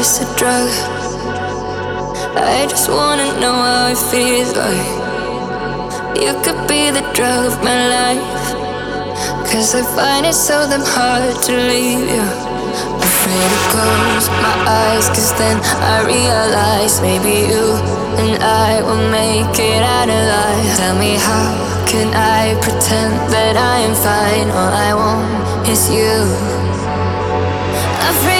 that a drug. I just wanna know how it feels like. You could be the drug of my life. Cause I find it so damn hard to leave you. Afraid to close my eyes, cause then I realize maybe you and I will make it out alive. Tell me how can I pretend that I am fine? All I want is you. Afraid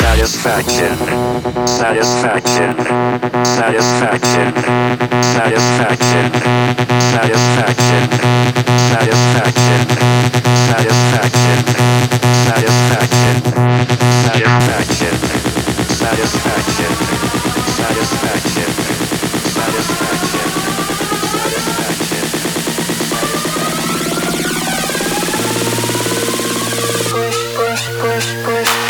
satisfaction, satisfaction, satisfaction, satisfaction, satisfaction, satisfaction, satisfaction, satisfaction, satisfaction, satisfaction, satisfaction, satisfaction. Push, push, push, push.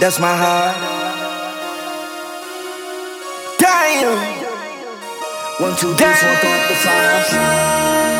That's my heart. Damn. One, two, three, four, five, five.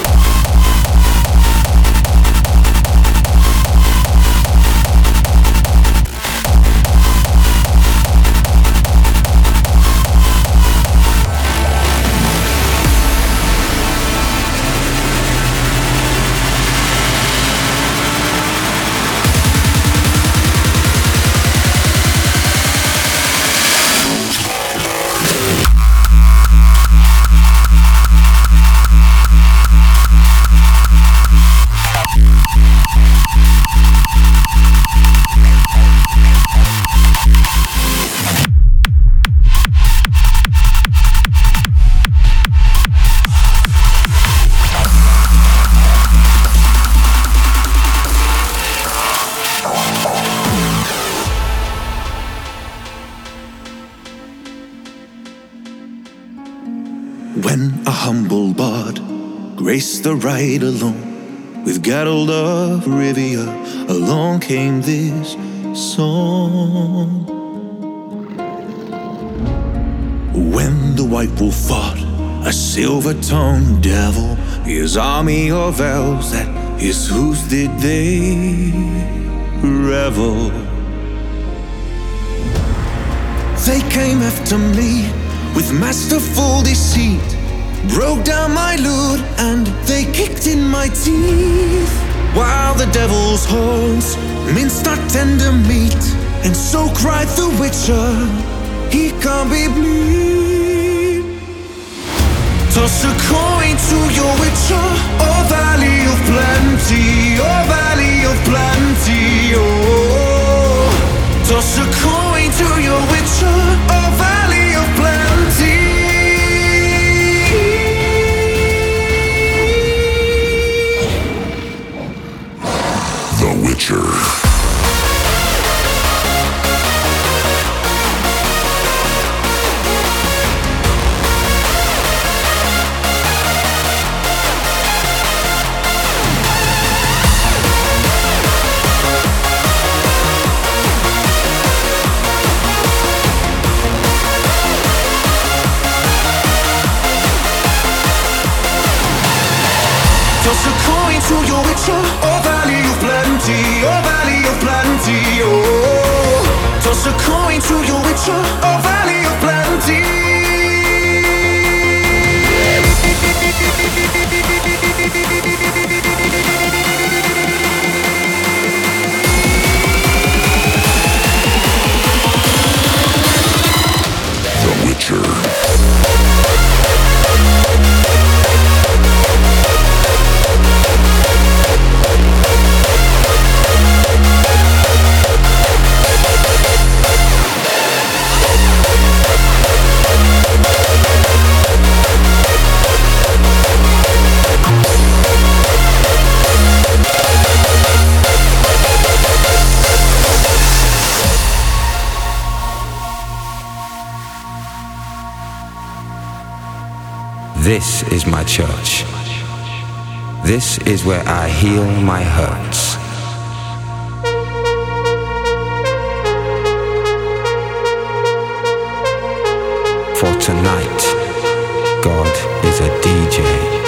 ride alone with Geralt of Rivia. Along came this song. When the white wolf fought a silver tongued devil, his army of elves at his hooves did they revel. They came after me with masterful deceit broke down my lute and they kicked in my teeth. While the devil's horns minced our tender meat, and so cried the witcher, he can't be bleed. Toss a coin to your witcher, oh valley of plenty, oh valley of plenty, oh. Toss a coin. Master. toss your witcher valley of plenty, oh valley of plenty, oh. Toss a coin to your witcher, oh valley of plenty. This is my church. This is where I heal my hurts. For tonight, God is a DJ.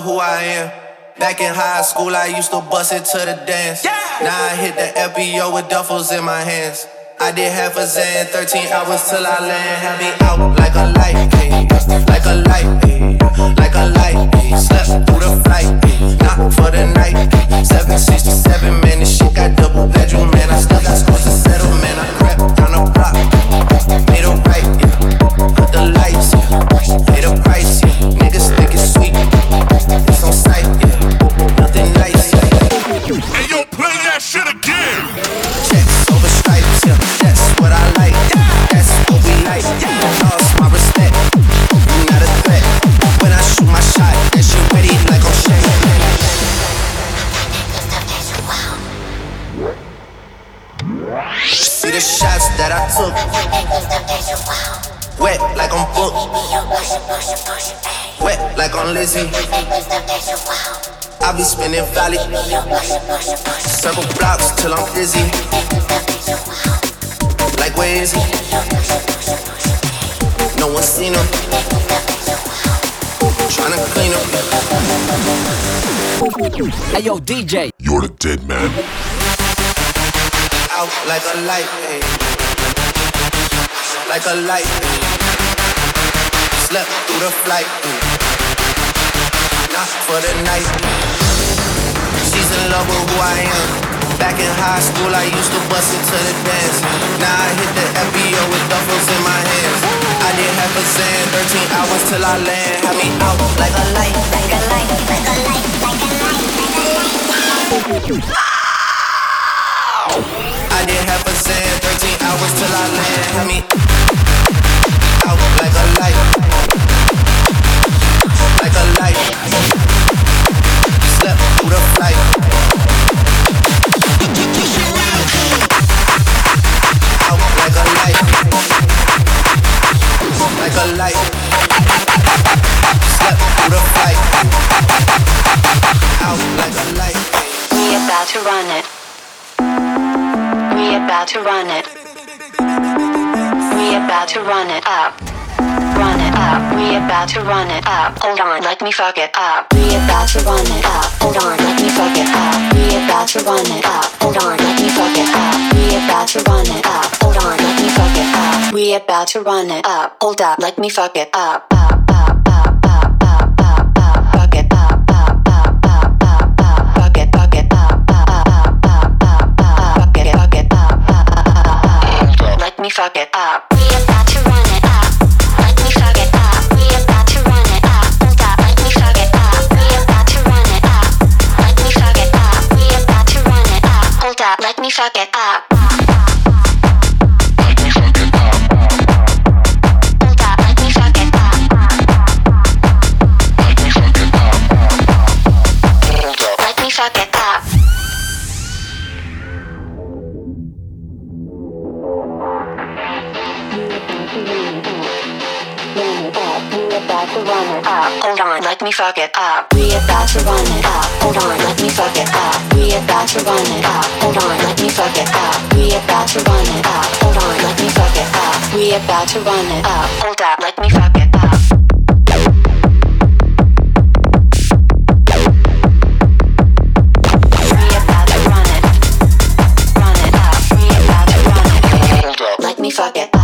She's in love with who I am. Back in high school, I used to bust it to the dance. Now I hit the FBO with duffels in my hands. I did half a Zan, 13 hours till I land. Had me out like a light, ayy, like a light, ayy, like a light. ayy. Slept through the flight, ayy, not for the night. ayy. 767, man, this shit got double bedroom, man. I still got scores to settle, man. I crept down the block, made a right, yeah. Put the lights, yeah. Pay the price, yeah. Wet like I'm Lizzie. I be spinning valley. Several blocks till I'm dizzy. Like where is he? No one seen him. Tryna clean him. Hey yo, DJ. You're the dead man. Out like a light, ayy. Like a light. ayy. Slept through the flight. Not for the night. She's in love with who I am. Back in high school, I used to bust it to the dance. Now I hit the FBO with duffels in my hands. I did half a Zan, 13 hours till I land. Had me out like a light, like a light, like a light, like a light, like a light. I did half a Zan, 13 hours till I land. Had me to run it. We about to run it up. Run it up. We about to run it up. Hold on, let me fuck it up. We about to run it up. Hold on, let me fuck it up. We about to run it up. Hold on, let me fuck it up. We about to run it up. Hold on, let me fuck it up. We about to run it up. Hold up, let me fuck it up. Up, up, up, me fuck it up. We about to run it up. Let me fuck it up. We about to run it up. Hold up, let me fuck it up. We about to run it up. Let me fuck it up. We about to run it up. Hold up, let me fuck it up. To run it up. Hold on, let me fuck it up. We about to run it up. Hold on, let me fuck it up. We about to run it up. Hold on, let me fuck it up. We about to run it up. Hold on, let me fuck it up. We about to run it up. Hold up, let me fuck it up. We about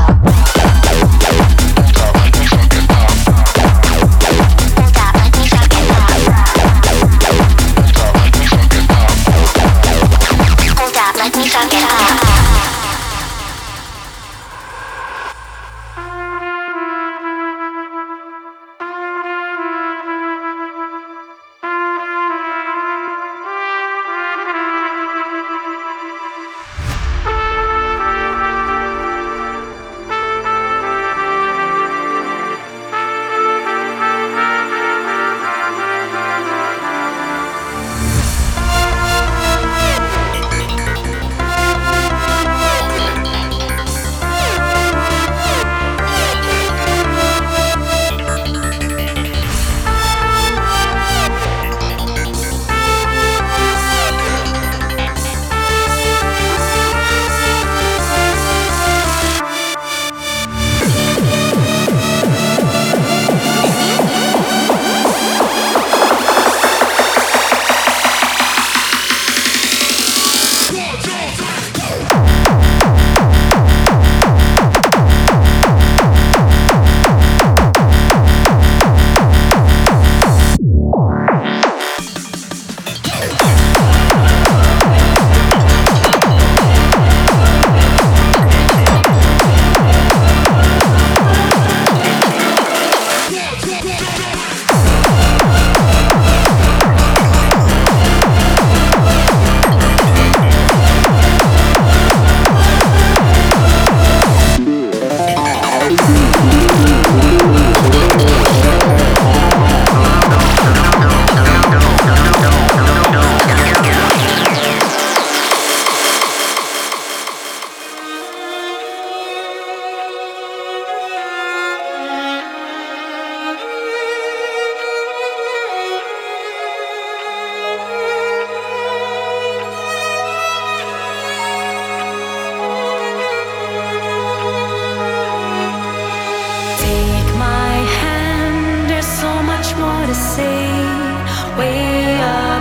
we are.